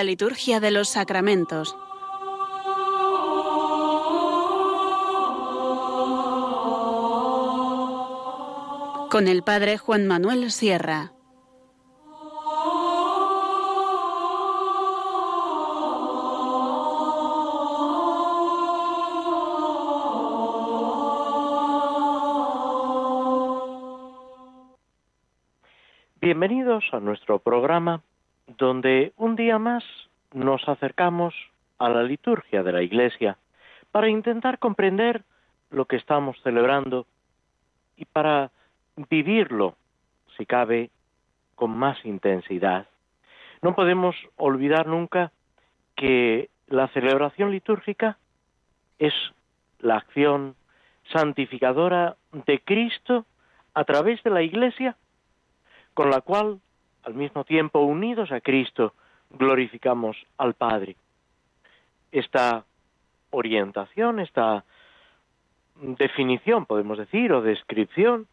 La liturgia de los sacramentos. Con el Padre Juan Manuel Sierra. Bienvenidos a nuestro programa donde un día más nos acercamos a la liturgia de la Iglesia para intentar comprender lo que estamos celebrando y para vivirlo, si cabe, con más intensidad. No podemos olvidar nunca que la celebración litúrgica es la acción santificadora de Cristo a través de la Iglesia, con la cual al mismo tiempo unidos a Cristo, glorificamos al Padre. Esta orientación, esta definición, podemos decir, o descripción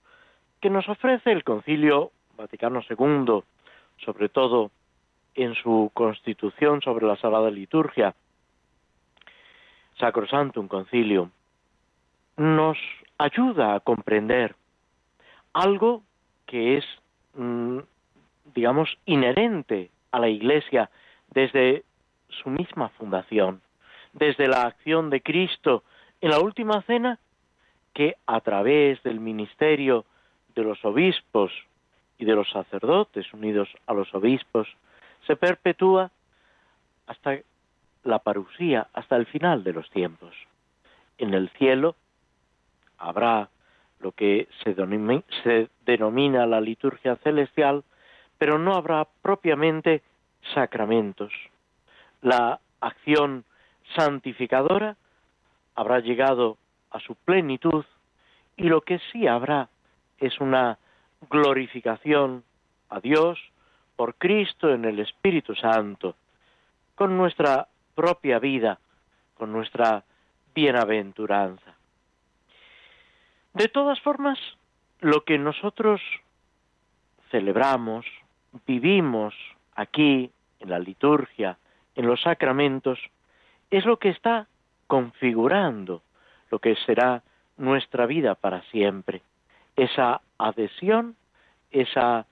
que nos ofrece el Concilio Vaticano II, sobre todo en su constitución sobre la Sagrada Liturgia, un Concilio, nos ayuda a comprender algo que es mm, digamos, inherente a la Iglesia desde su misma fundación, desde la acción de Cristo en la última cena, que a través del ministerio de los obispos y de los sacerdotes unidos a los obispos, se perpetúa hasta la parusía, hasta el final de los tiempos. En el cielo habrá lo que se, denomina la liturgia celestial, pero no habrá propiamente sacramentos. La acción santificadora habrá llegado a su plenitud y lo que sí habrá es una glorificación a Dios por Cristo en el Espíritu Santo, con nuestra propia vida, con nuestra bienaventuranza. De todas formas, lo que nosotros celebramos, vivimos aquí, en la liturgia, en los sacramentos, es lo que está configurando lo que será nuestra vida para siempre. Esa adhesión, esa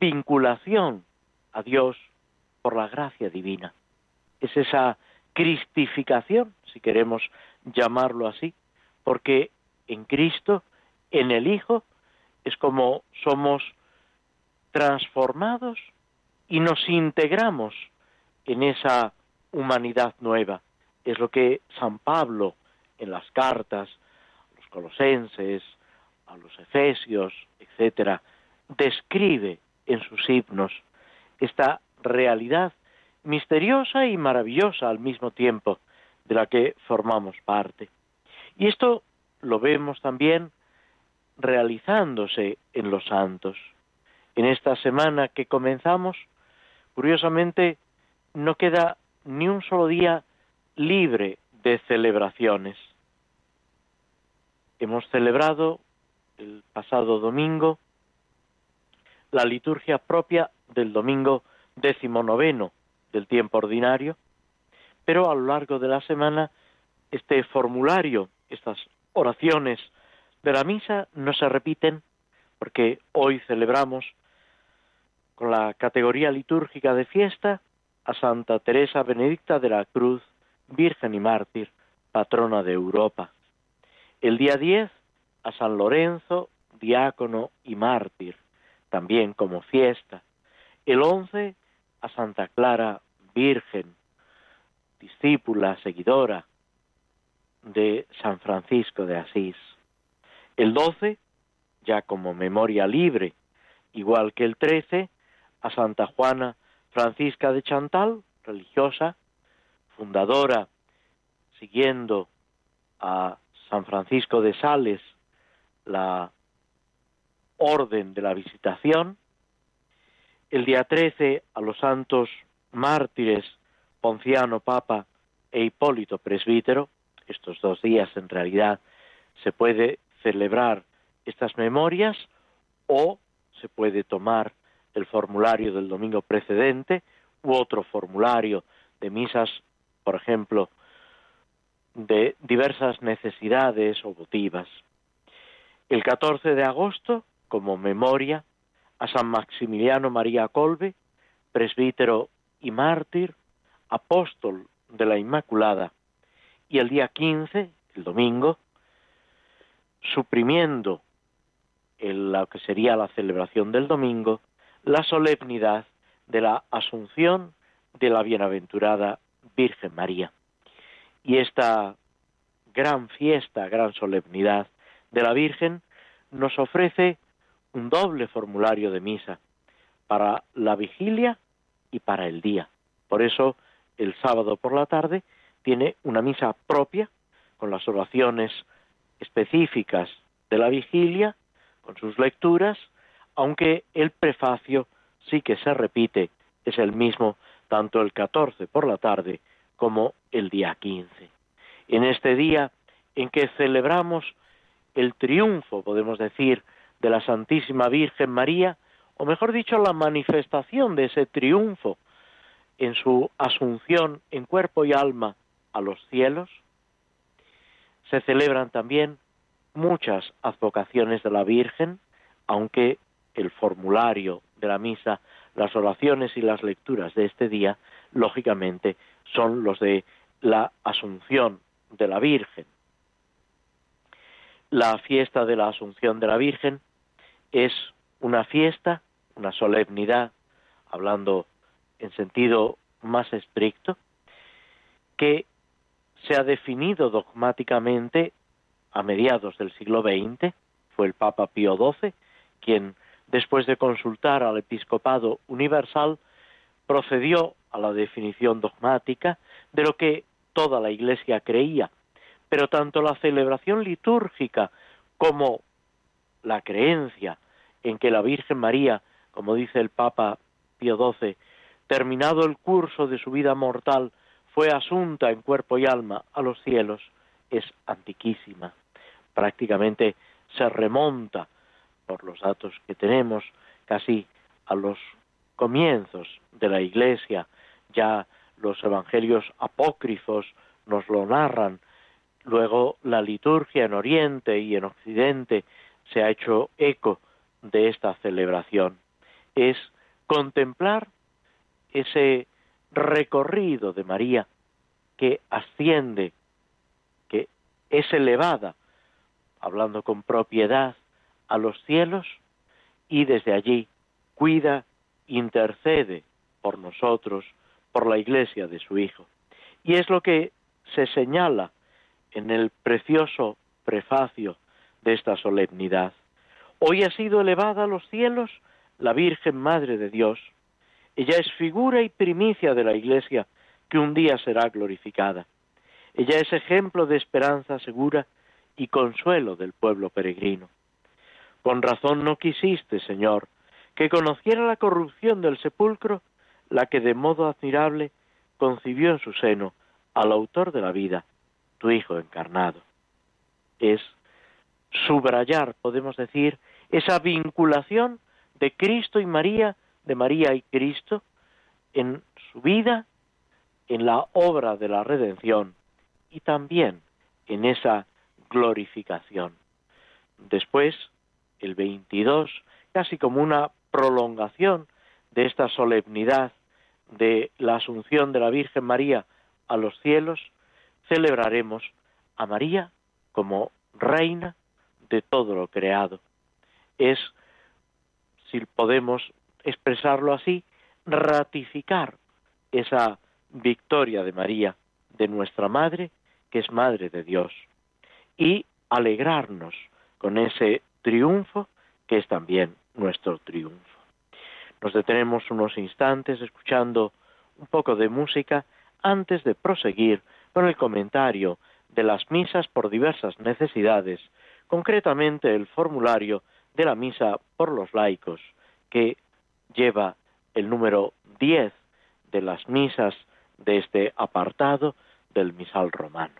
vinculación a Dios por la gracia divina. Es esa cristificación, si queremos llamarlo así, porque en Cristo, en el Hijo, es como somos transformados y nos integramos en esa humanidad nueva. Es lo que San Pablo en las cartas, a los colosenses, a los efesios, etcétera, describe en sus himnos esta realidad misteriosa y maravillosa al mismo tiempo de la que formamos parte. Y esto lo vemos también realizándose en los santos en esta semana que comenzamos, curiosamente, no queda ni un solo día libre de celebraciones. Hemos celebrado el pasado domingo la liturgia propia del domingo decimonoveno del tiempo ordinario, pero a lo largo de la semana este formulario, estas oraciones de la misa no se repiten porque hoy celebramos con la categoría litúrgica de fiesta a Santa Teresa Benedicta de la Cruz, Virgen y Mártir, patrona de Europa. El día 10 a San Lorenzo, diácono y mártir, también como fiesta. El 11 a Santa Clara, Virgen, discípula, seguidora de San Francisco de Asís. El 12, ya como memoria libre, igual que el 13, a Santa Juana Francisca de Chantal, religiosa, fundadora, siguiendo a San Francisco de Sales, la orden de la visitación. El día 13 a los santos mártires Ponciano Papa e Hipólito Presbítero. Estos dos días en realidad se puede celebrar estas memorias o se puede tomar el formulario del domingo precedente, u otro formulario de misas, por ejemplo, de diversas necesidades o votivas. El 14 de agosto, como memoria, a San Maximiliano María Colbe, presbítero y mártir, apóstol de la Inmaculada, y el día 15, el domingo, suprimiendo en lo que sería la celebración del domingo, la solemnidad de la Asunción de la Bienaventurada Virgen María. Y esta gran fiesta, gran solemnidad de la Virgen nos ofrece un doble formulario de misa para la vigilia y para el día. Por eso el sábado por la tarde tiene una misa propia con las oraciones específicas de la vigilia, con sus lecturas, aunque el prefacio sí que se repite, es el mismo tanto el 14 por la tarde como el día 15. En este día en que celebramos el triunfo, podemos decir, de la Santísima Virgen María, o mejor dicho, la manifestación de ese triunfo en su asunción en cuerpo y alma a los cielos, se celebran también muchas advocaciones de la Virgen, aunque el formulario de la misa, las oraciones y las lecturas de este día, lógicamente, son los de la Asunción de la Virgen. La fiesta de la Asunción de la Virgen es una fiesta, una solemnidad, hablando en sentido más estricto, que se ha definido dogmáticamente a mediados del siglo XX, fue el Papa Pío XII quien, después de consultar al episcopado universal, procedió a la definición dogmática de lo que toda la Iglesia creía, pero tanto la celebración litúrgica como la creencia en que la Virgen María, como dice el Papa Pío XII, terminado el curso de su vida mortal, fue asunta en cuerpo y alma a los cielos, es antiquísima. Prácticamente se remonta, por los datos que tenemos, casi a los comienzos de la Iglesia. Ya los evangelios apócrifos nos lo narran. Luego la liturgia en Oriente y en Occidente se ha hecho eco de esta celebración. Es contemplar ese recorrido de María que asciende, que es elevada, hablando con propiedad, a los cielos y desde allí cuida, intercede por nosotros, por la iglesia de su Hijo. Y es lo que se señala en el precioso prefacio de esta solemnidad. Hoy ha sido elevada a los cielos la Virgen Madre de Dios, ella es figura y primicia de la Iglesia que un día será glorificada. Ella es ejemplo de esperanza segura y consuelo del pueblo peregrino. Con razón no quisiste, Señor, que conociera la corrupción del sepulcro, la que de modo admirable concibió en su seno al autor de la vida, tu Hijo encarnado. Es subrayar, podemos decir, esa vinculación de Cristo y María de María y Cristo en su vida, en la obra de la redención y también en esa glorificación. Después, el 22, casi como una prolongación de esta solemnidad de la asunción de la Virgen María a los cielos, celebraremos a María como reina de todo lo creado. Es, si podemos expresarlo así, ratificar esa victoria de María, de nuestra Madre, que es Madre de Dios, y alegrarnos con ese triunfo que es también nuestro triunfo. Nos detenemos unos instantes escuchando un poco de música antes de proseguir con el comentario de las misas por diversas necesidades, concretamente el formulario de la misa por los laicos, que lleva el número 10 de las misas de este apartado del misal romano.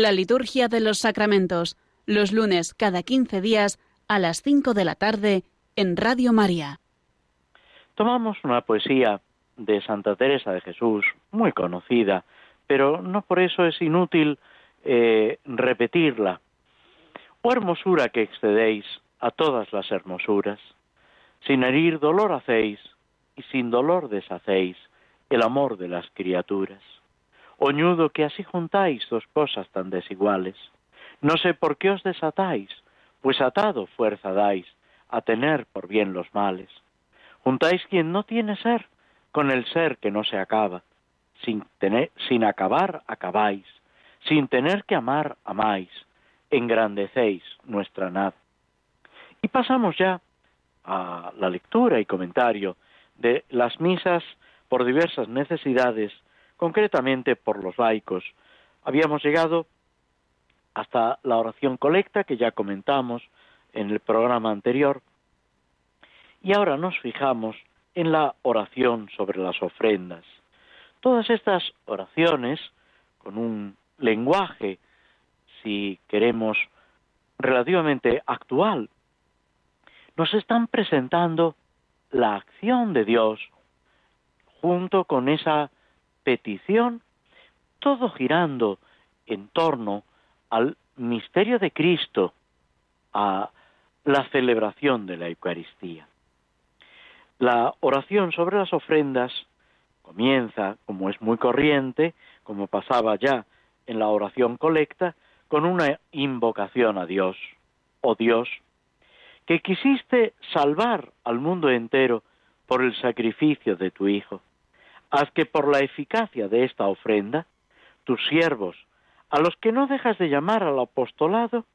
La liturgia de los sacramentos, los lunes cada 15 días a las 5 de la tarde en Radio María. Tomamos una poesía de Santa Teresa de Jesús, muy conocida, pero no por eso es inútil eh, repetirla. Oh hermosura que excedéis a todas las hermosuras, sin herir dolor hacéis y sin dolor deshacéis el amor de las criaturas. Oñudo que así juntáis dos cosas tan desiguales. No sé por qué os desatáis, pues atado fuerza dais a tener por bien los males. Juntáis quien no tiene ser con el ser que no se acaba. Sin, tener, sin acabar, acabáis. Sin tener que amar, amáis. Engrandecéis nuestra nada. Y pasamos ya a la lectura y comentario de las misas por diversas necesidades, concretamente por los laicos. Habíamos llegado hasta la oración colecta que ya comentamos en el programa anterior y ahora nos fijamos en la oración sobre las ofrendas. Todas estas oraciones, con un lenguaje, si queremos, relativamente actual, nos están presentando la acción de Dios junto con esa petición, todo girando en torno al misterio de Cristo, a la celebración de la Eucaristía. La oración sobre las ofrendas comienza, como es muy corriente, como pasaba ya en la oración colecta, con una invocación a Dios. Oh Dios, que quisiste salvar al mundo entero por el sacrificio de tu Hijo. Haz que por la eficacia de esta ofrenda, tus siervos, a los que no dejas de llamar al apostolado,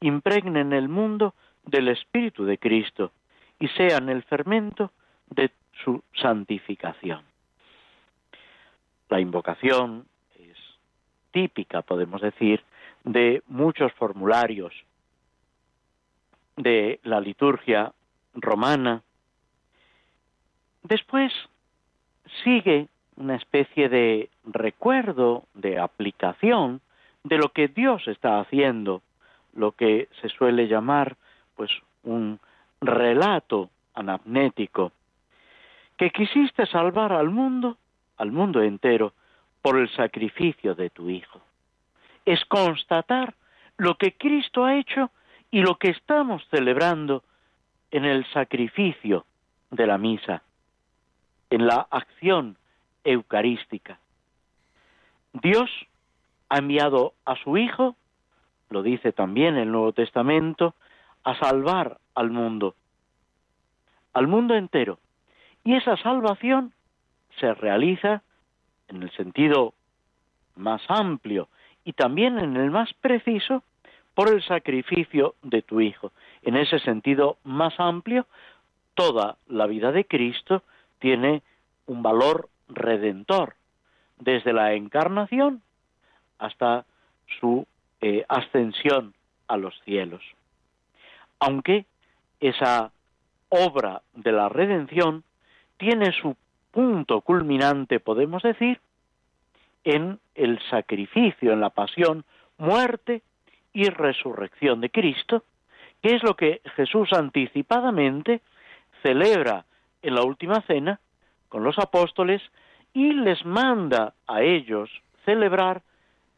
impregnen el mundo del Espíritu de Cristo y sean el fermento de su santificación. La invocación es típica, podemos decir, de muchos formularios de la liturgia romana. Después sigue una especie de recuerdo, de aplicación de lo que Dios está haciendo, lo que se suele llamar pues un relato anamnético que quisiste salvar al mundo, al mundo entero, por el sacrificio de tu Hijo. Es constatar lo que Cristo ha hecho y lo que estamos celebrando en el sacrificio de la misa, en la acción eucarística. Dios ha enviado a su Hijo, lo dice también el Nuevo Testamento, a salvar al mundo, al mundo entero, y esa salvación se realiza en el sentido más amplio y también en el más preciso por el sacrificio de tu Hijo. En ese sentido más amplio, toda la vida de Cristo tiene un valor redentor, desde la encarnación hasta su eh, ascensión a los cielos. Aunque esa obra de la redención tiene su punto culminante, podemos decir, en el sacrificio, en la pasión, muerte y resurrección de Cristo, que es lo que Jesús anticipadamente celebra en la última cena con los apóstoles y les manda a ellos celebrar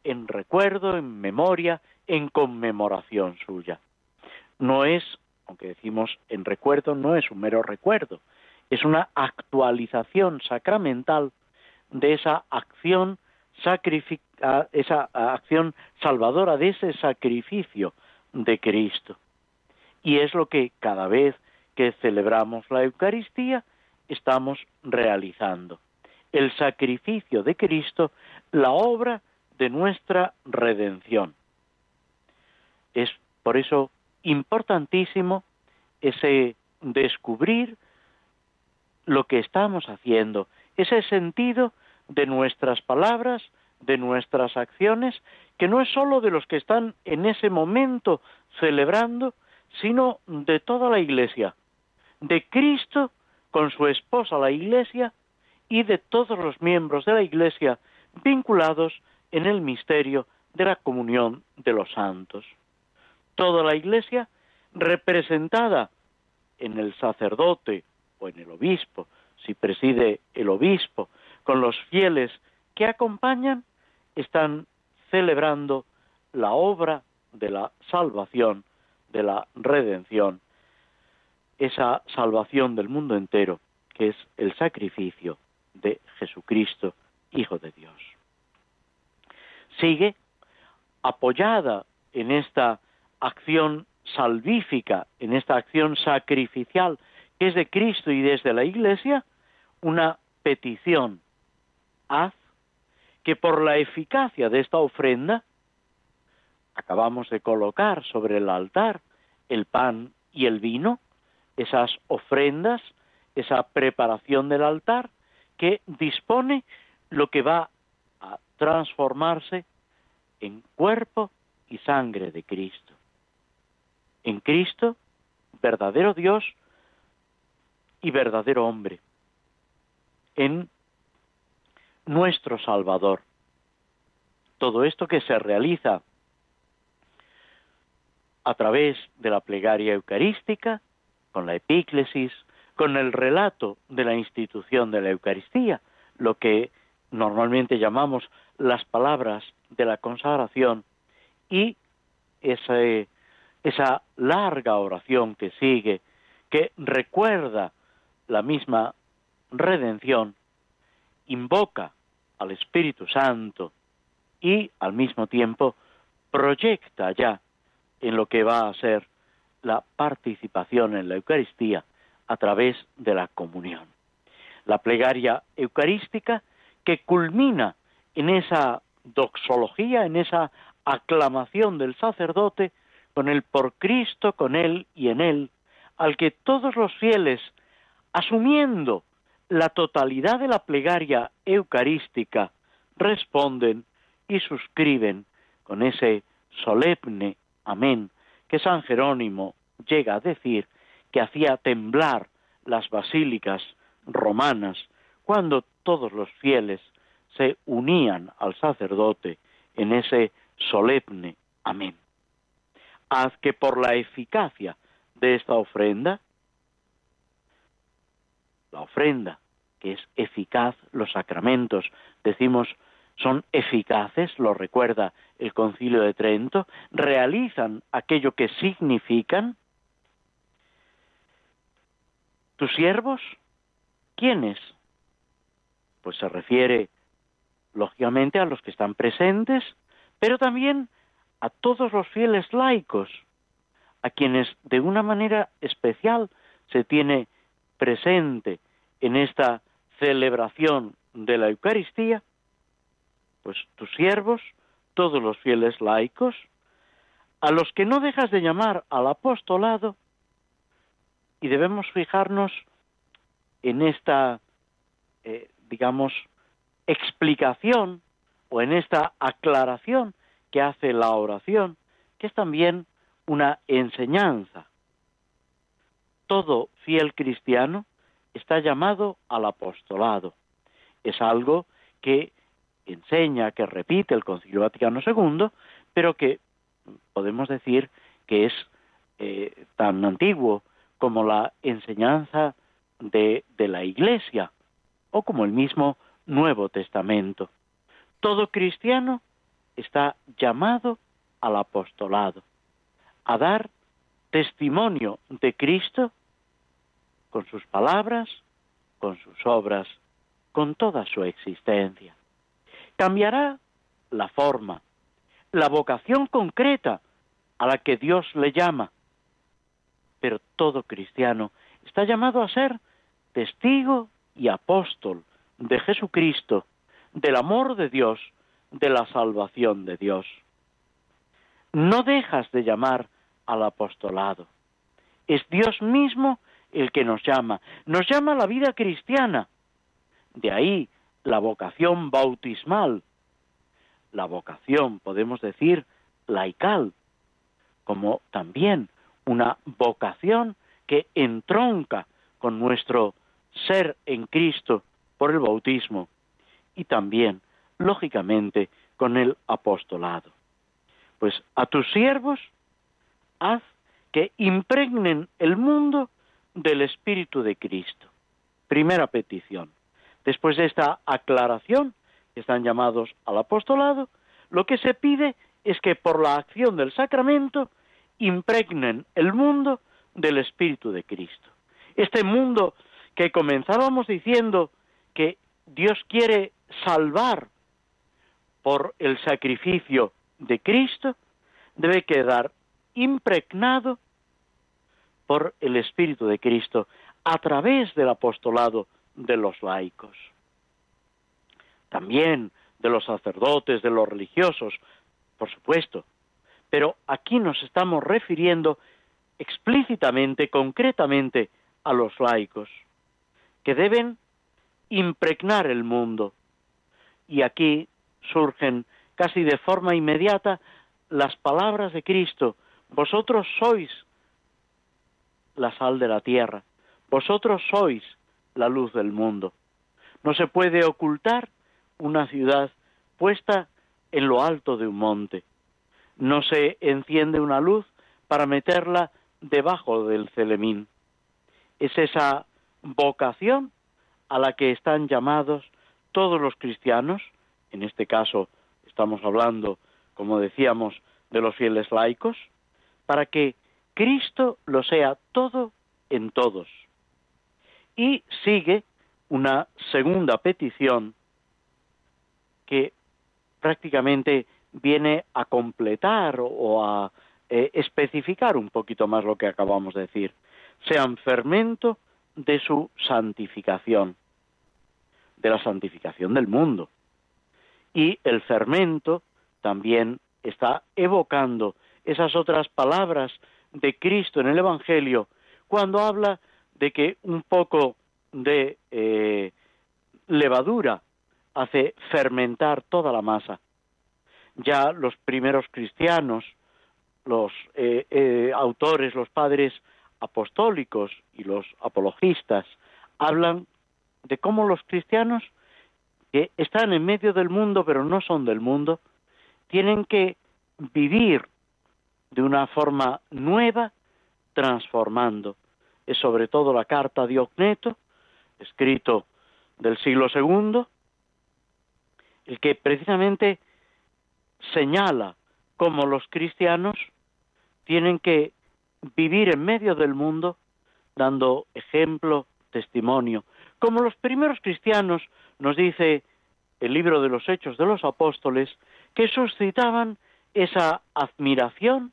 en recuerdo, en memoria, en conmemoración suya. No es, aunque decimos en recuerdo, no es un mero recuerdo, es una actualización sacramental de esa acción esa acción salvadora de ese sacrificio de Cristo. Y es lo que cada vez que celebramos la Eucaristía estamos realizando. El sacrificio de Cristo, la obra de nuestra redención. Es por eso importantísimo ese descubrir lo que estamos haciendo, ese sentido de nuestras palabras, de nuestras acciones, que no es sólo de los que están en ese momento celebrando, sino de toda la Iglesia, de Cristo con su esposa la Iglesia y de todos los miembros de la Iglesia vinculados en el misterio de la comunión de los santos. Toda la Iglesia representada en el sacerdote o en el obispo, si preside el obispo, con los fieles que acompañan, están celebrando la obra de la salvación, de la redención, esa salvación del mundo entero, que es el sacrificio de Jesucristo, Hijo de Dios. Sigue apoyada en esta acción salvífica, en esta acción sacrificial que es de Cristo y desde la Iglesia, una petición. Haz que por la eficacia de esta ofrenda, acabamos de colocar sobre el altar el pan y el vino, esas ofrendas, esa preparación del altar, que dispone lo que va a transformarse en cuerpo y sangre de Cristo. En Cristo, verdadero Dios y verdadero hombre. En nuestro Salvador. Todo esto que se realiza a través de la plegaria eucarística, con la epíclesis, con el relato de la institución de la Eucaristía, lo que normalmente llamamos las palabras de la consagración y esa larga oración que sigue, que recuerda la misma redención, invoca al Espíritu Santo y al mismo tiempo proyecta ya en lo que va a ser la participación en la Eucaristía a través de la comunión. La plegaria eucarística que culmina en esa doxología, en esa aclamación del sacerdote con el por Cristo, con él y en él, al que todos los fieles, asumiendo la totalidad de la plegaria eucarística, responden y suscriben con ese solemne amén que San Jerónimo llega a decir que hacía temblar las basílicas romanas cuando todos los fieles se unían al sacerdote en ese solemne amén. Haz que por la eficacia de esta ofrenda, la ofrenda que es eficaz, los sacramentos, decimos, son eficaces, lo recuerda el concilio de Trento, realizan aquello que significan. ¿Tus siervos? ¿Quiénes? Pues se refiere, lógicamente, a los que están presentes, pero también a todos los fieles laicos, a quienes de una manera especial se tiene presente en esta celebración de la Eucaristía, pues tus siervos, todos los fieles laicos, a los que no dejas de llamar al apostolado, y debemos fijarnos en esta, eh, digamos, explicación o en esta aclaración que hace la oración, que es también una enseñanza. Todo fiel cristiano está llamado al apostolado. Es algo que enseña, que repite el Concilio Vaticano II, pero que podemos decir que es eh, tan antiguo como la enseñanza de la Iglesia o como el mismo Nuevo Testamento. Todo cristiano está llamado al apostolado, a dar testimonio de Cristo con sus palabras, con sus obras, con toda su existencia. Cambiará la forma, la vocación concreta a la que Dios le llama, pero todo cristiano está llamado a ser testigo y apóstol de Jesucristo, del amor de Dios, de la salvación de Dios. No dejas de llamar al apostolado. Es Dios mismo el que nos llama. Nos llama a la vida cristiana. De ahí la vocación bautismal, la vocación, podemos decir, laical, como también una vocación que entronca con nuestro ser en Cristo por el bautismo y también, lógicamente, con el apostolado. Pues a tus siervos haz que impregnen el mundo del Espíritu de Cristo. Primera petición. Después de esta aclaración, están llamados al apostolado, lo que se pide es que por la acción del sacramento impregnen el mundo del Espíritu de Cristo. Este mundo que comenzábamos diciendo que Dios quiere salvar por el sacrificio de Cristo, debe quedar impregnado por el Espíritu de Cristo a través del apostolado de los laicos. También de los sacerdotes, de los religiosos, por supuesto. Pero aquí nos estamos refiriendo explícitamente, concretamente, a los laicos, que deben impregnar el mundo. Y aquí surgen casi de forma inmediata las palabras de Cristo, vosotros sois la sal de la tierra, vosotros sois la luz del mundo. No se puede ocultar una ciudad puesta en lo alto de un monte. No se enciende una luz para meterla debajo del celemín. Es esa vocación a la que están llamados todos los cristianos, en este caso estamos hablando, como decíamos, de los fieles laicos, para que Cristo lo sea todo en todos. Y sigue una segunda petición que prácticamente viene a completar o a eh, especificar un poquito más lo que acabamos de decir. Sean fermento de su santificación, de la santificación del mundo. Y el fermento también está evocando esas otras palabras de Cristo en el Evangelio cuando habla de que un poco de eh, levadura hace fermentar toda la masa. Ya los primeros cristianos, los eh, eh, autores, los padres apostólicos y los apologistas hablan de cómo los cristianos que están en medio del mundo pero no son del mundo, tienen que vivir de una forma nueva, transformando. Es sobre todo la carta de Ocneto, escrito del siglo II, el que precisamente señala cómo los cristianos tienen que vivir en medio del mundo dando ejemplo, testimonio. Como los primeros cristianos, nos dice el libro de los Hechos de los Apóstoles, que suscitaban esa admiración,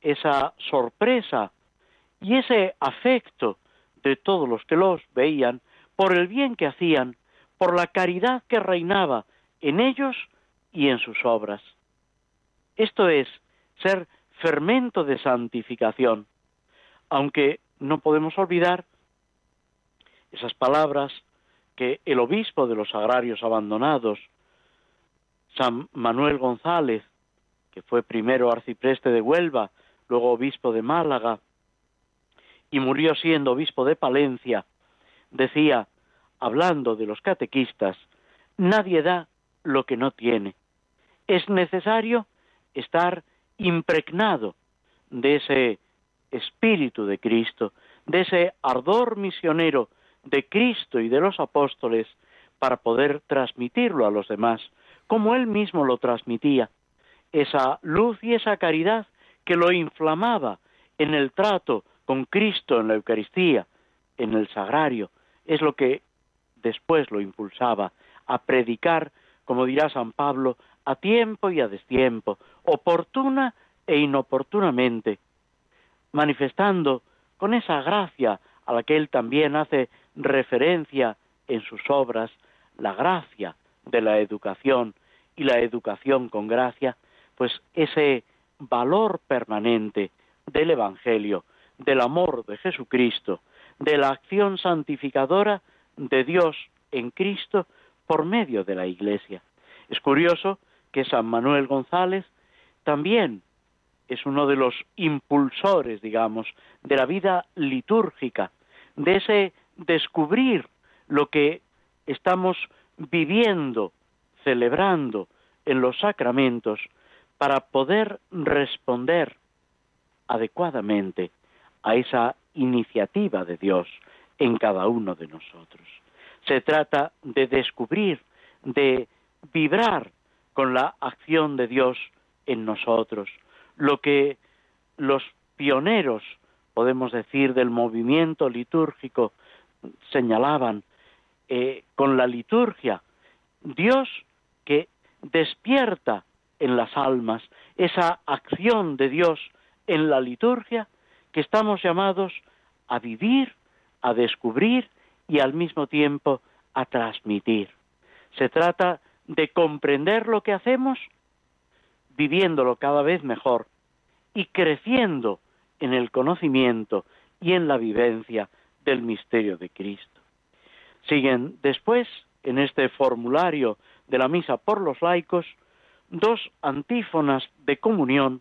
esa sorpresa y ese afecto de todos los que los veían por el bien que hacían, por la caridad que reinaba en ellos y en sus obras. Esto es ser fermento de santificación, aunque no podemos olvidar esas palabras que el obispo de los agrarios abandonados, San Manuel González, que fue primero arcipreste de Huelva, luego obispo de Málaga, y murió siendo obispo de Palencia, decía, hablando de los catequistas, nadie da lo que no tiene. Es necesario estar impregnado de ese espíritu de Cristo, de ese ardor misionero de Cristo y de los apóstoles para poder transmitirlo a los demás, como él mismo lo transmitía, esa luz y esa caridad que lo inflamaba en el trato con Cristo en la Eucaristía, en el sagrario, es lo que después lo impulsaba a predicar, como dirá San Pablo, a tiempo y a destiempo, oportuna e inoportunamente, manifestando con esa gracia a la que él también hace referencia en sus obras, la gracia de la educación y la educación con gracia, pues ese valor permanente del Evangelio, del amor de Jesucristo, de la acción santificadora de Dios en Cristo por medio de la Iglesia. Es curioso que San Manuel González también es uno de los impulsores, digamos, de la vida litúrgica, de ese descubrir lo que estamos viviendo, celebrando en los sacramentos, para poder responder adecuadamente a esa iniciativa de Dios en cada uno de nosotros. Se trata de descubrir, de vibrar con la acción de Dios en nosotros, lo que los pioneros, podemos decir, del movimiento litúrgico señalaban eh, con la liturgia, Dios que despierta en las almas esa acción de Dios en la liturgia que estamos llamados a vivir, a descubrir y al mismo tiempo a transmitir. Se trata de comprender lo que hacemos, viviéndolo cada vez mejor y creciendo en el conocimiento y en la vivencia del misterio de Cristo. Siguen después, en este formulario de la misa por los laicos, dos antífonas de comunión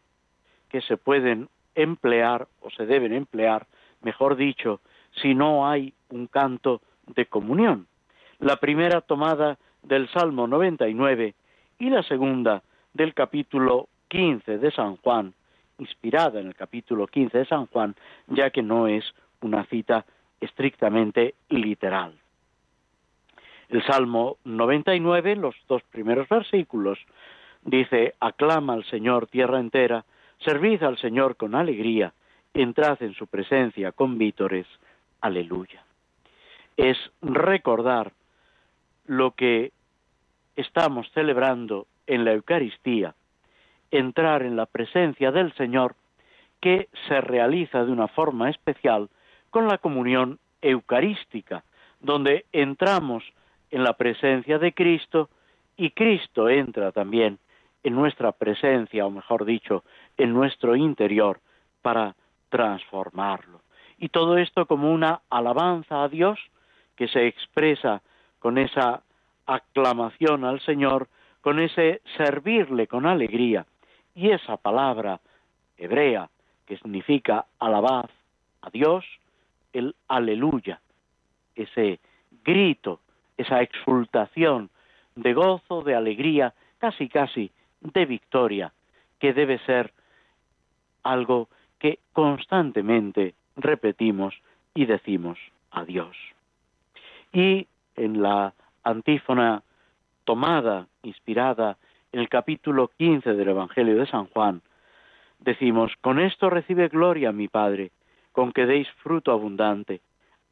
que se pueden emplear o se deben emplear, mejor dicho, si no hay un canto de comunión. La primera tomada del Salmo 99 y la segunda del capítulo 15 de San Juan, inspirada en el capítulo 15 de San Juan, ya que no es una cita estrictamente literal. El Salmo 99, los dos primeros versículos, dice, aclama al Señor tierra entera, servid al Señor con alegría, entrad en su presencia con vítores, aleluya. Es recordar lo que estamos celebrando en la Eucaristía, entrar en la presencia del Señor que se realiza de una forma especial con la comunión eucarística, donde entramos en la presencia de Cristo y Cristo entra también en nuestra presencia, o mejor dicho, en nuestro interior, para transformarlo. Y todo esto como una alabanza a Dios que se expresa con esa aclamación al Señor, con ese servirle con alegría. Y esa palabra hebrea que significa alabad a Dios, el aleluya, ese grito, esa exultación de gozo, de alegría, casi casi de victoria, que debe ser algo que constantemente repetimos y decimos a Dios. Y en la antífona tomada, inspirada en el capítulo 15 del Evangelio de San Juan, decimos, con esto recibe gloria mi Padre, con que deis fruto abundante,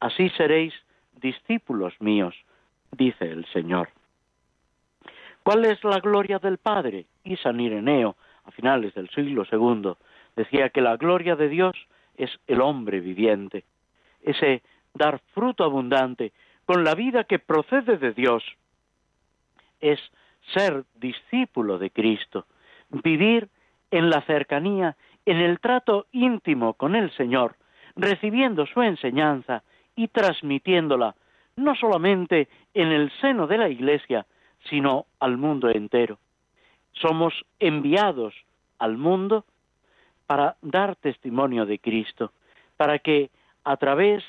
así seréis discípulos míos, dice el Señor. ¿Cuál es la gloria del Padre? Y San Ireneo, a finales del siglo II, decía que la gloria de Dios es el hombre viviente, ese dar fruto abundante con la vida que procede de Dios, es ser discípulo de Cristo, vivir en la cercanía, en el trato íntimo con el Señor, recibiendo su enseñanza y transmitiéndola no solamente en el seno de la Iglesia, sino al mundo entero. Somos enviados al mundo para dar testimonio de Cristo, para que a través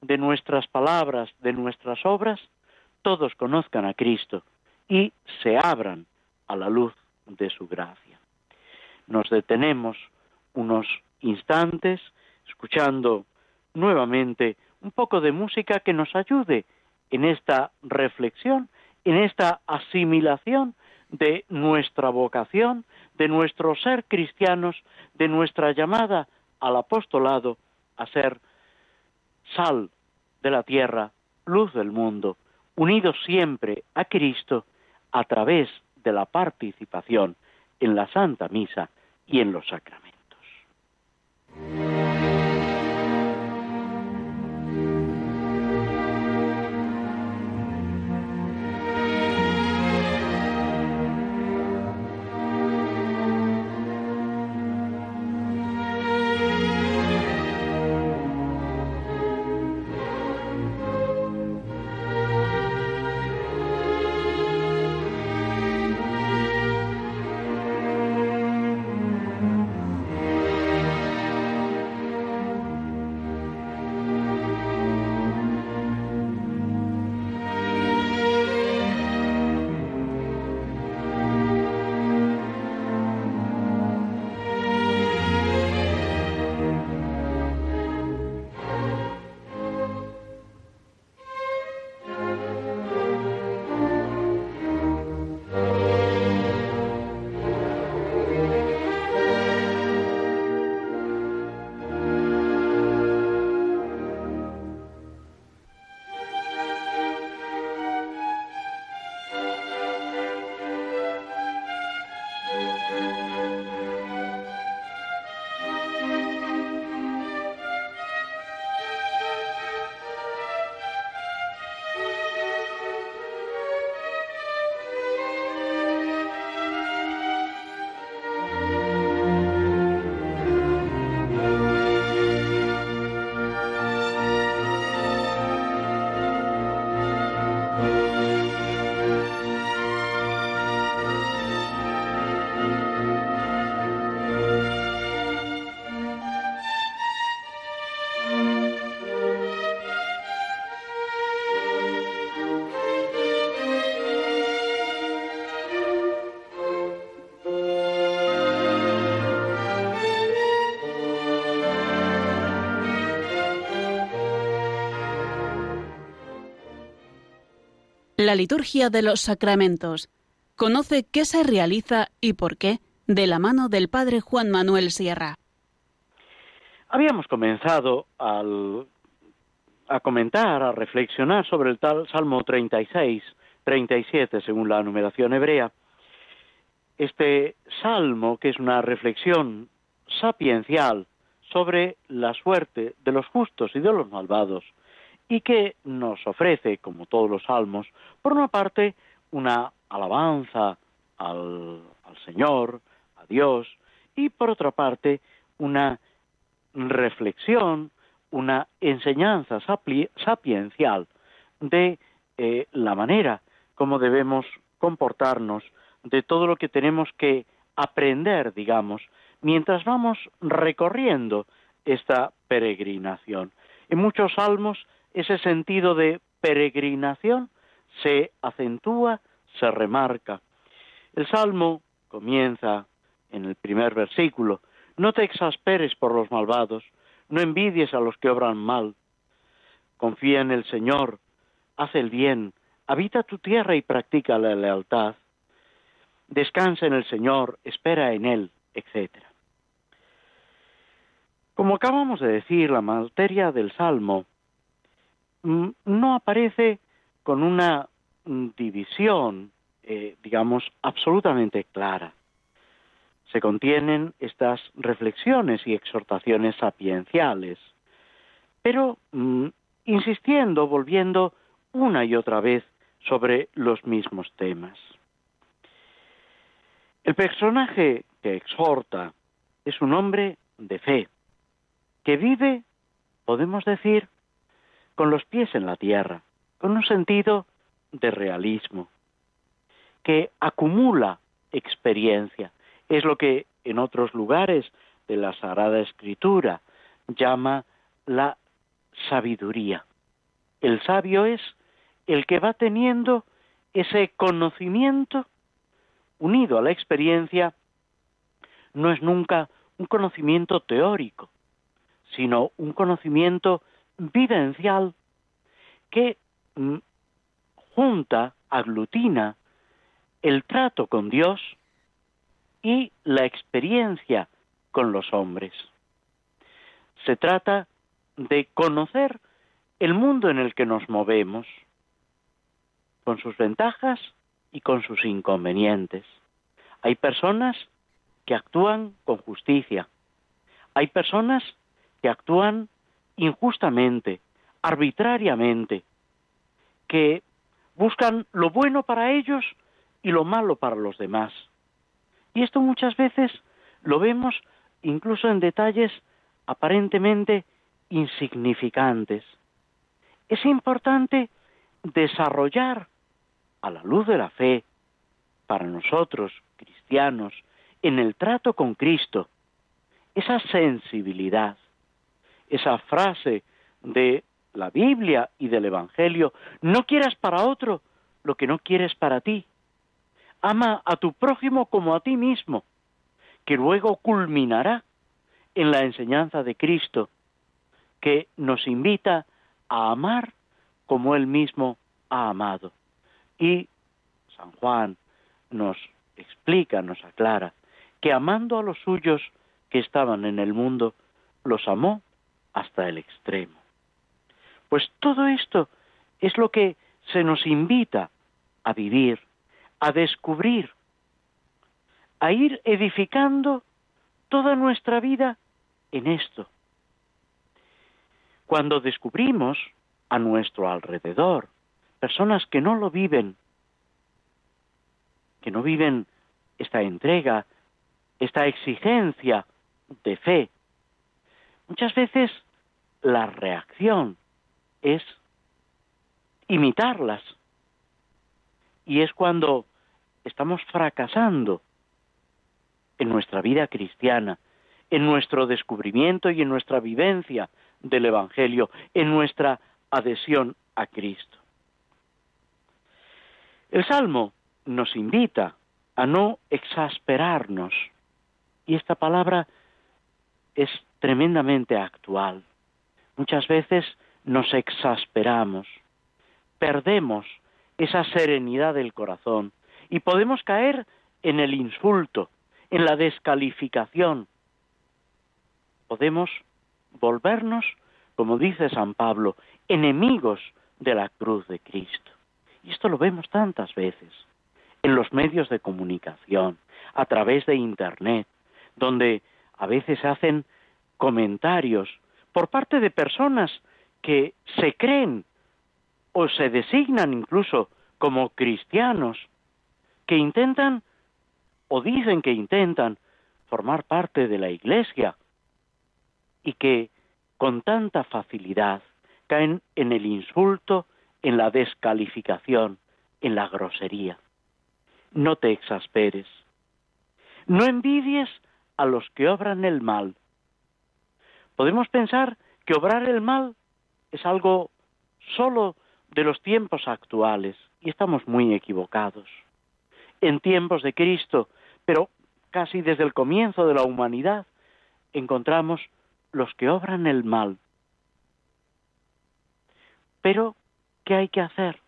de nuestras palabras, de nuestras obras, todos conozcan a Cristo y se abran a la luz de su gracia. Nos detenemos unos instantes escuchando nuevamente un poco de música que nos ayude en esta reflexión, en esta asimilación de nuestra vocación, de nuestro ser cristianos, de nuestra llamada al apostolado a ser sal de la tierra, luz del mundo, unidos siempre a Cristo a través de la participación en la Santa Misa y en los sacramentos. La liturgia de los sacramentos. Conoce qué se realiza y por qué de la mano del Padre Juan Manuel Sierra. Habíamos comenzado a comentar, a reflexionar sobre el tal Salmo 36, 37 según la numeración hebrea. Este salmo, que es una reflexión sapiencial sobre la suerte de los justos y de los malvados, y que nos ofrece, como todos los salmos, por una parte, una alabanza al, Señor, a Dios, y por otra parte, una reflexión, una enseñanza sapiencial de eh, la manera como debemos comportarnos, de todo lo que tenemos que aprender, digamos, mientras vamos recorriendo esta peregrinación. En muchos salmos ese sentido de peregrinación se acentúa, se remarca. El Salmo comienza en el primer versículo, no te exasperes por los malvados, no envidies a los que obran mal, confía en el Señor, haz el bien, habita tu tierra y practica la lealtad, descansa en el Señor, espera en Él, etc. Como acabamos de decir, la materia del Salmo no aparece con una mm, división, eh, digamos, absolutamente clara. Se contienen estas reflexiones y exhortaciones sapienciales, pero mm, insistiendo, volviendo una y otra vez sobre los mismos temas. El personaje que exhorta es un hombre de fe, que vive, podemos decir, con los pies en la tierra, con un sentido de realismo, que acumula experiencia. Es lo que en otros lugares de la Sagrada Escritura llama la sabiduría. El sabio es el que va teniendo ese conocimiento unido a la experiencia, no es nunca un conocimiento teórico, sino un conocimiento vivencial que mm, junta, aglutina el trato con Dios y la experiencia con los hombres. Se trata de conocer el mundo en el que nos movemos, con sus ventajas y con sus inconvenientes. Hay personas que actúan con justicia, hay personas que actúan injustamente, arbitrariamente, que buscan lo bueno para ellos y lo malo para los demás. Y esto muchas veces lo vemos incluso en detalles aparentemente insignificantes. Es importante desarrollar a la luz de la fe, para nosotros, cristianos, en el trato con Cristo, esa sensibilidad, esa frase de la Biblia y del Evangelio, no quieras para otro lo que no quieres para ti. Ama a tu prójimo como a ti mismo, que luego culminará en la enseñanza de Cristo, que nos invita a amar como Él mismo ha amado. Y San Juan nos explica, nos aclara, que amando a los suyos que estaban en el mundo, los amó hasta el extremo. Pues todo esto es lo que se nos invita a vivir, a descubrir, a ir edificando toda nuestra vida en esto. Cuando descubrimos a nuestro alrededor personas que no lo viven, que no viven esta entrega, esta exigencia de fe, Muchas veces la reacción es imitarlas. Y es cuando estamos fracasando en nuestra vida cristiana, en nuestro descubrimiento y en nuestra vivencia del Evangelio, en nuestra adhesión a Cristo. El Salmo nos invita a no exasperarnos. Y esta palabra es tremendamente actual. Muchas veces nos exasperamos, perdemos esa serenidad del corazón y podemos caer en el insulto, en la descalificación. Podemos volvernos, como dice San Pablo, enemigos de la cruz de Cristo. Y esto lo vemos tantas veces en los medios de comunicación, a través de Internet, donde a veces hacen comentarios por parte de personas que se creen o se designan incluso como cristianos, que intentan o dicen que intentan formar parte de la Iglesia y que con tanta facilidad caen en el insulto, en la descalificación, en la grosería. No te exasperes. No envidies a los que obran el mal. Podemos pensar que obrar el mal es algo solo de los tiempos actuales y estamos muy equivocados. En tiempos de Cristo, pero casi desde el comienzo de la humanidad, encontramos los que obran el mal. Pero, ¿qué hay que hacer?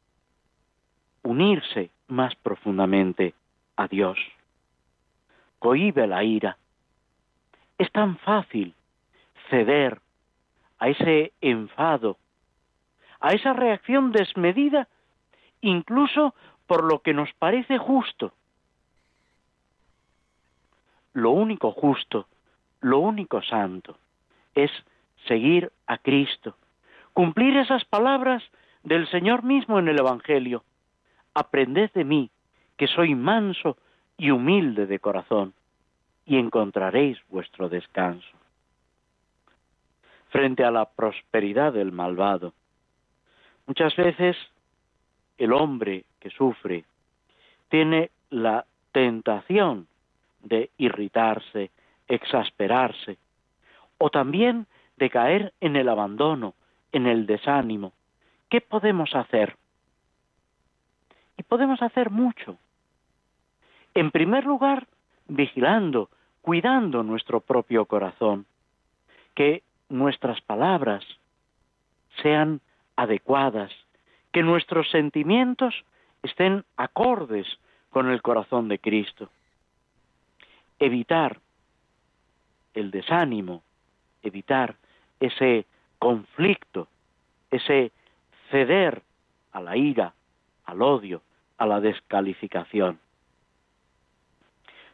Unirse más profundamente a Dios. Cohibe la ira. Es tan fácil ceder a ese enfado, a esa reacción desmedida, incluso por lo que nos parece justo. Lo único justo, lo único santo, es seguir a Cristo, cumplir esas palabras del Señor mismo en el Evangelio. Aprended de mí, que soy manso y humilde de corazón, y encontraréis vuestro descanso. Frente a la prosperidad del malvado, muchas veces el hombre que sufre tiene la tentación de irritarse, exasperarse, o también de caer en el abandono, en el desánimo. ¿Qué podemos hacer? Y podemos hacer mucho. En primer lugar, vigilando, cuidando nuestro propio corazón, que nuestras palabras sean adecuadas, que nuestros sentimientos estén acordes con el corazón de Cristo. Evitar el desánimo, evitar ese conflicto, ese ceder a la ira, al odio, a la descalificación.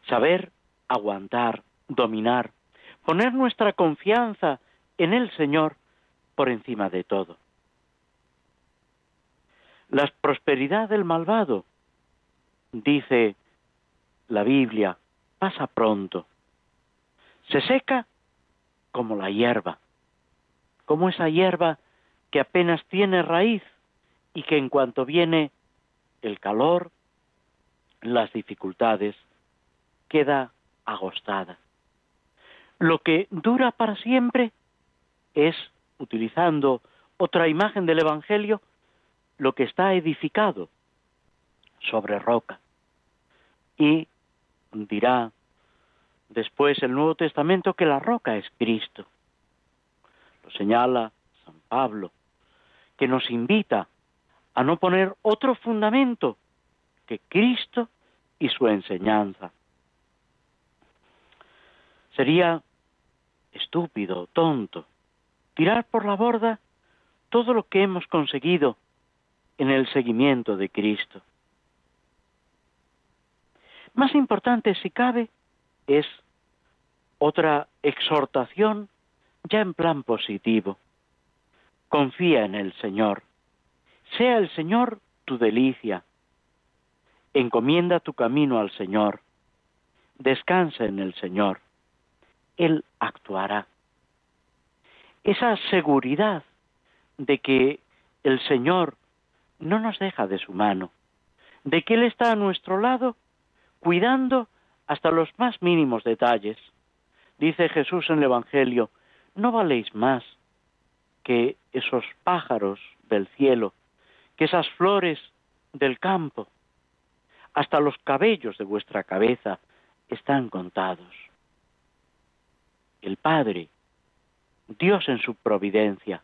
Saber aguantar, dominar, poner nuestra confianza en el Señor por encima de todo. La prosperidad del malvado, dice la Biblia, pasa pronto. Se seca como la hierba, como esa hierba que apenas tiene raíz y que en cuanto viene el calor, las dificultades, queda agostada. Lo que dura para siempre es, utilizando otra imagen del Evangelio, lo que está edificado sobre roca. Y dirá después el Nuevo Testamento que la roca es Cristo. Lo señala San Pablo, que nos invita a no poner otro fundamento que Cristo y su enseñanza. Sería estúpido, tonto, tirar por la borda todo lo que hemos conseguido en el seguimiento de Cristo. Más importante, si cabe, es otra exhortación ya en plan positivo. Confía en el Señor. Sea el Señor tu delicia. Encomienda tu camino al Señor. Descansa en el Señor. Él actuará. Esa seguridad de que el Señor no nos deja de su mano, de que Él está a nuestro lado, cuidando hasta los más mínimos detalles. Dice Jesús en el Evangelio, no valéis más que esos pájaros del cielo, que esas flores del campo, hasta los cabellos de vuestra cabeza están contados. El Padre, Dios en su providencia,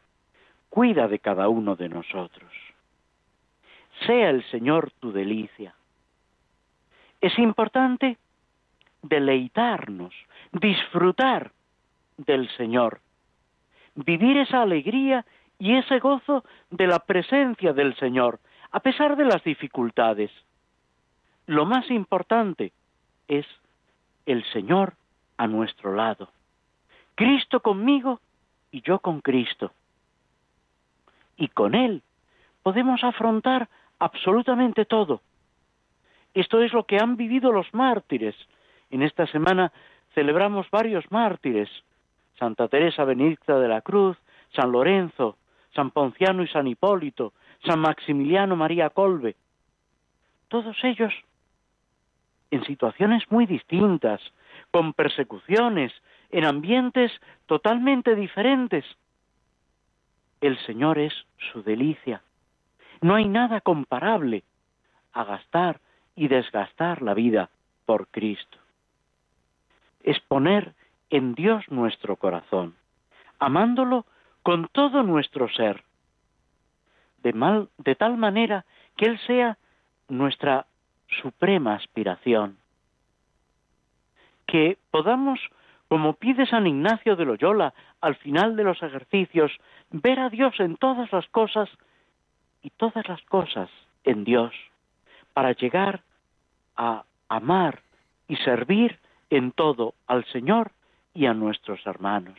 cuida de cada uno de nosotros. sea el Señor tu delicia. Es importante deleitarnos, disfrutar del Señor, vivir esa alegría y ese gozo de la presencia del Señor, a pesar de las dificultades. Lo más importante es el Señor a nuestro lado. Cristo conmigo y yo con Cristo. Y con Él podemos afrontar absolutamente todo. Esto es lo que han vivido los mártires. En esta semana celebramos varios mártires. Santa Teresa Benedicta de la Cruz, San Lorenzo, San Ponciano y San Hipólito, San Maximiliano María Colbe. Todos ellos en situaciones muy distintas, con persecuciones, en ambientes totalmente diferentes. El Señor es su delicia. No hay nada comparable a gastar y desgastar la vida por Cristo. Es poner en Dios nuestro corazón, amándolo con todo nuestro ser, de, de tal manera que Él sea nuestra suprema aspiración que podamos, como pide San Ignacio de Loyola al final de los ejercicios, ver a Dios en todas las cosas y todas las cosas en Dios, para llegar a amar y servir en todo al Señor y a nuestros hermanos.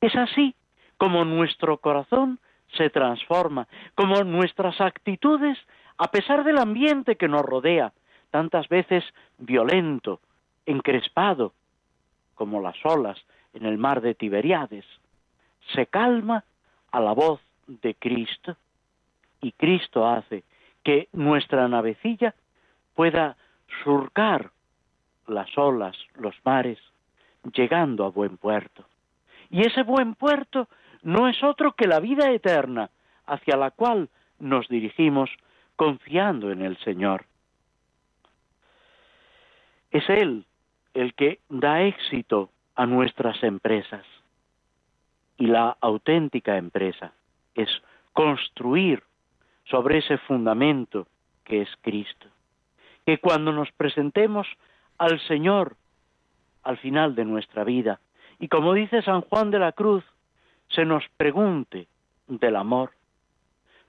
Es así como nuestro corazón se transforma, como nuestras actitudes, a pesar del ambiente que nos rodea, tantas veces violento, encrespado, como las olas en el mar de Tiberiades, se calma a la voz de Cristo y Cristo hace que nuestra navecilla pueda surcar las olas, los mares, llegando a buen puerto. Y ese buen puerto no es otro que la vida eterna hacia la cual nos dirigimos confiando en el Señor. Es Él el que da éxito a nuestras empresas. Y la auténtica empresa es construir sobre ese fundamento que es Cristo. Que cuando nos presentemos al Señor al final de nuestra vida, y como dice San Juan de la Cruz, se nos pregunte del amor,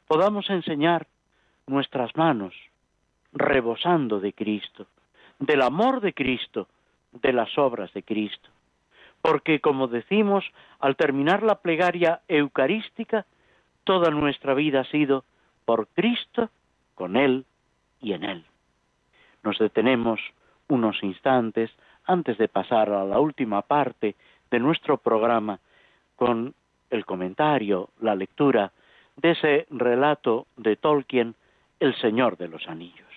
podamos enseñar nuestras manos rebosando de Cristo, del amor de Cristo, de las obras de Cristo. Porque, como decimos, al terminar la plegaria eucarística, toda nuestra vida ha sido por Cristo, con Él y en Él. Nos detenemos unos instantes antes de pasar a la última parte de nuestro programa con el comentario, la lectura de ese relato de Tolkien, El Señor de los Anillos.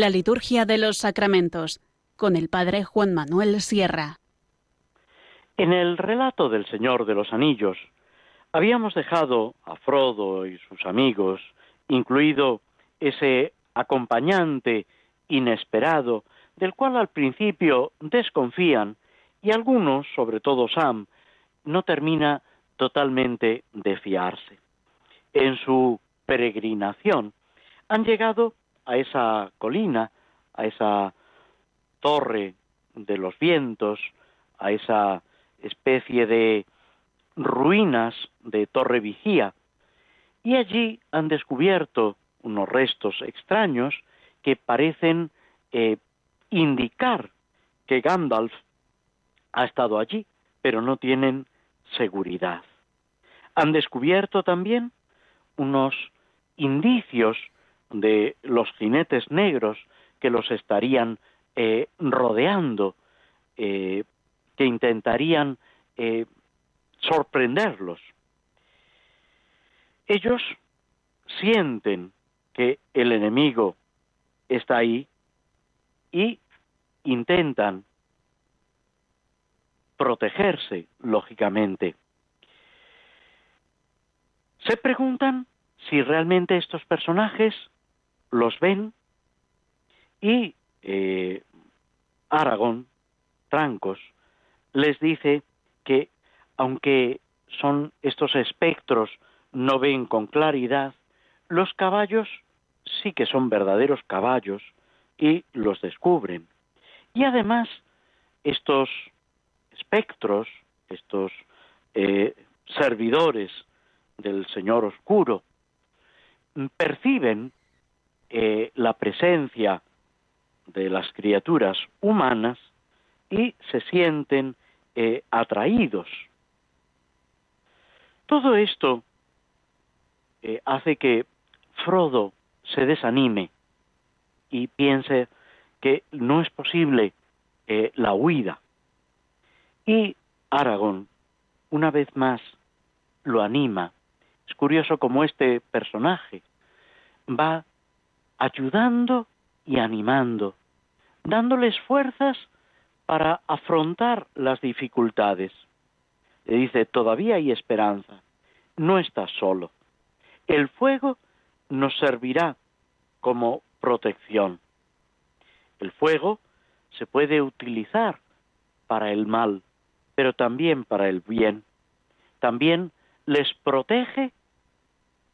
La liturgia de los sacramentos con el padre Juan Manuel Sierra. En el relato del Señor de los Anillos habíamos dejado a Frodo y sus amigos, incluido ese acompañante inesperado del cual al principio desconfían y algunos, sobre todo Sam, no termina totalmente de fiarse. En su peregrinación han llegado a esa colina, a esa torre de los vientos, a esa especie de ruinas de torre vigía, y allí han descubierto unos restos extraños que parecen eh, indicar que Gandalf ha estado allí, pero no tienen seguridad. Han descubierto también unos indicios de los jinetes negros que los estarían eh, rodeando, eh, que intentarían eh, sorprenderlos. Ellos sienten que el enemigo está ahí y intentan protegerse, lógicamente. Se preguntan si realmente estos personajes los ven y eh, Aragón, Trancos, les dice que aunque son estos espectros no ven con claridad, los caballos sí que son verdaderos caballos y los descubren. Y además, estos espectros, estos eh, servidores del Señor Oscuro, perciben eh, la presencia de las criaturas humanas y se sienten eh, atraídos. Todo esto hace que Frodo se desanime y piense que no es posible eh, la huida. Y Aragón, una vez más, lo anima. Es curioso cómo este personaje va ayudando y animando, dándoles fuerzas para afrontar las dificultades. Le dice, todavía hay esperanza, no estás solo. El fuego nos servirá como protección. El fuego se puede utilizar para el mal, pero también para el bien. También les protege,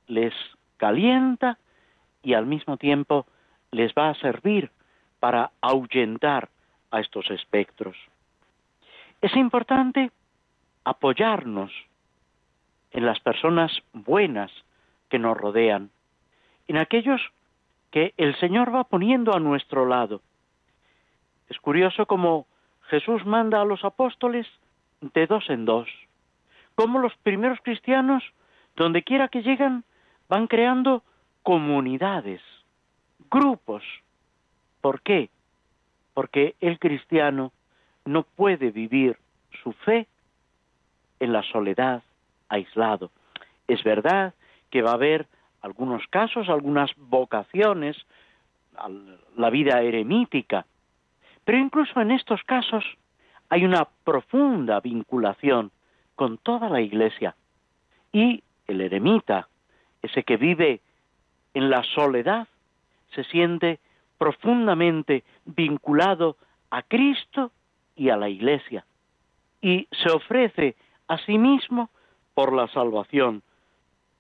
les calienta y al mismo tiempo les va a servir para ahuyentar a estos espectros. Es importante apoyarnos en las personas buenas que nos rodean, en aquellos que el Señor va poniendo a nuestro lado. Es curioso cómo Jesús manda a los apóstoles de dos en dos, cómo los primeros cristianos, donde quiera que llegan, van creando comunidades, grupos. ¿Por qué? Porque el cristiano no puede vivir su fe en la soledad, aislado. Es verdad que va a haber algunos casos, algunas vocaciones, la vida eremítica. Pero incluso en estos casos hay una profunda vinculación con toda la Iglesia. Y el eremita, ese que vive en la soledad, se siente profundamente vinculado a Cristo y a la Iglesia. Y se ofrece a sí mismo por la salvación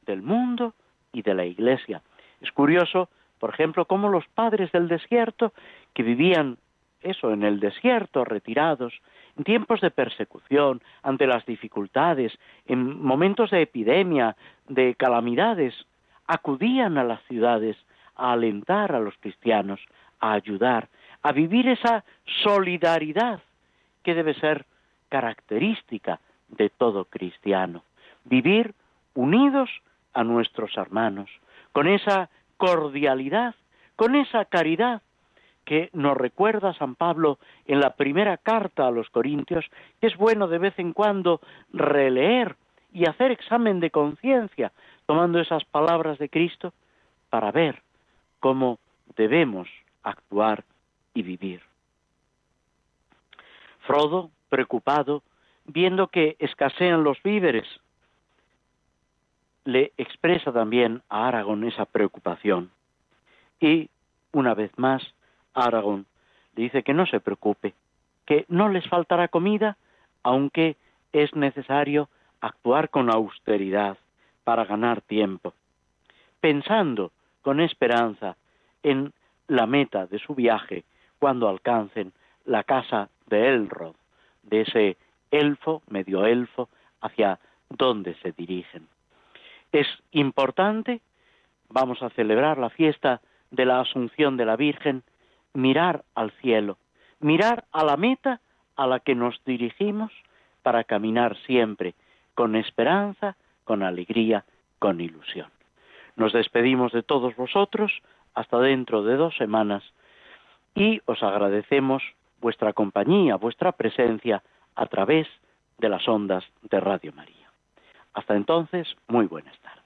del mundo y de la Iglesia. Es curioso, por ejemplo, cómo los padres del desierto, que vivían eso, en el desierto, retirados, en tiempos de persecución, ante las dificultades, en momentos de epidemia, de calamidades, acudían a las ciudades a alentar a los cristianos, a ayudar, a vivir esa solidaridad que debe ser característica de todo cristiano. Vivir unidos a nuestros hermanos, con esa cordialidad, con esa caridad que nos recuerda San Pablo en la primera carta a los Corintios, que es bueno de vez en cuando releer y hacer examen de conciencia, tomando esas palabras de Cristo, para ver cómo debemos actuar y vivir. Frodo, preocupado, viendo que escasean los víveres, le expresa también a Aragón esa preocupación. Y, una vez más, Aragón le dice que no se preocupe, que no les faltará comida, aunque es necesario actuar con austeridad para ganar tiempo, pensando con esperanza en la meta de su viaje cuando alcancen la casa de Elrod, de ese elfo, medio elfo, hacia donde se dirigen. Es importante, vamos a celebrar la fiesta de la Asunción de la Virgen, mirar al cielo, mirar a la meta a la que nos dirigimos para caminar siempre con esperanza, con alegría, con ilusión. Nos despedimos de todos vosotros hasta dentro de dos semanas y os agradecemos vuestra compañía, vuestra presencia a través de las ondas de Radio María. Hasta entonces, muy buenas tardes.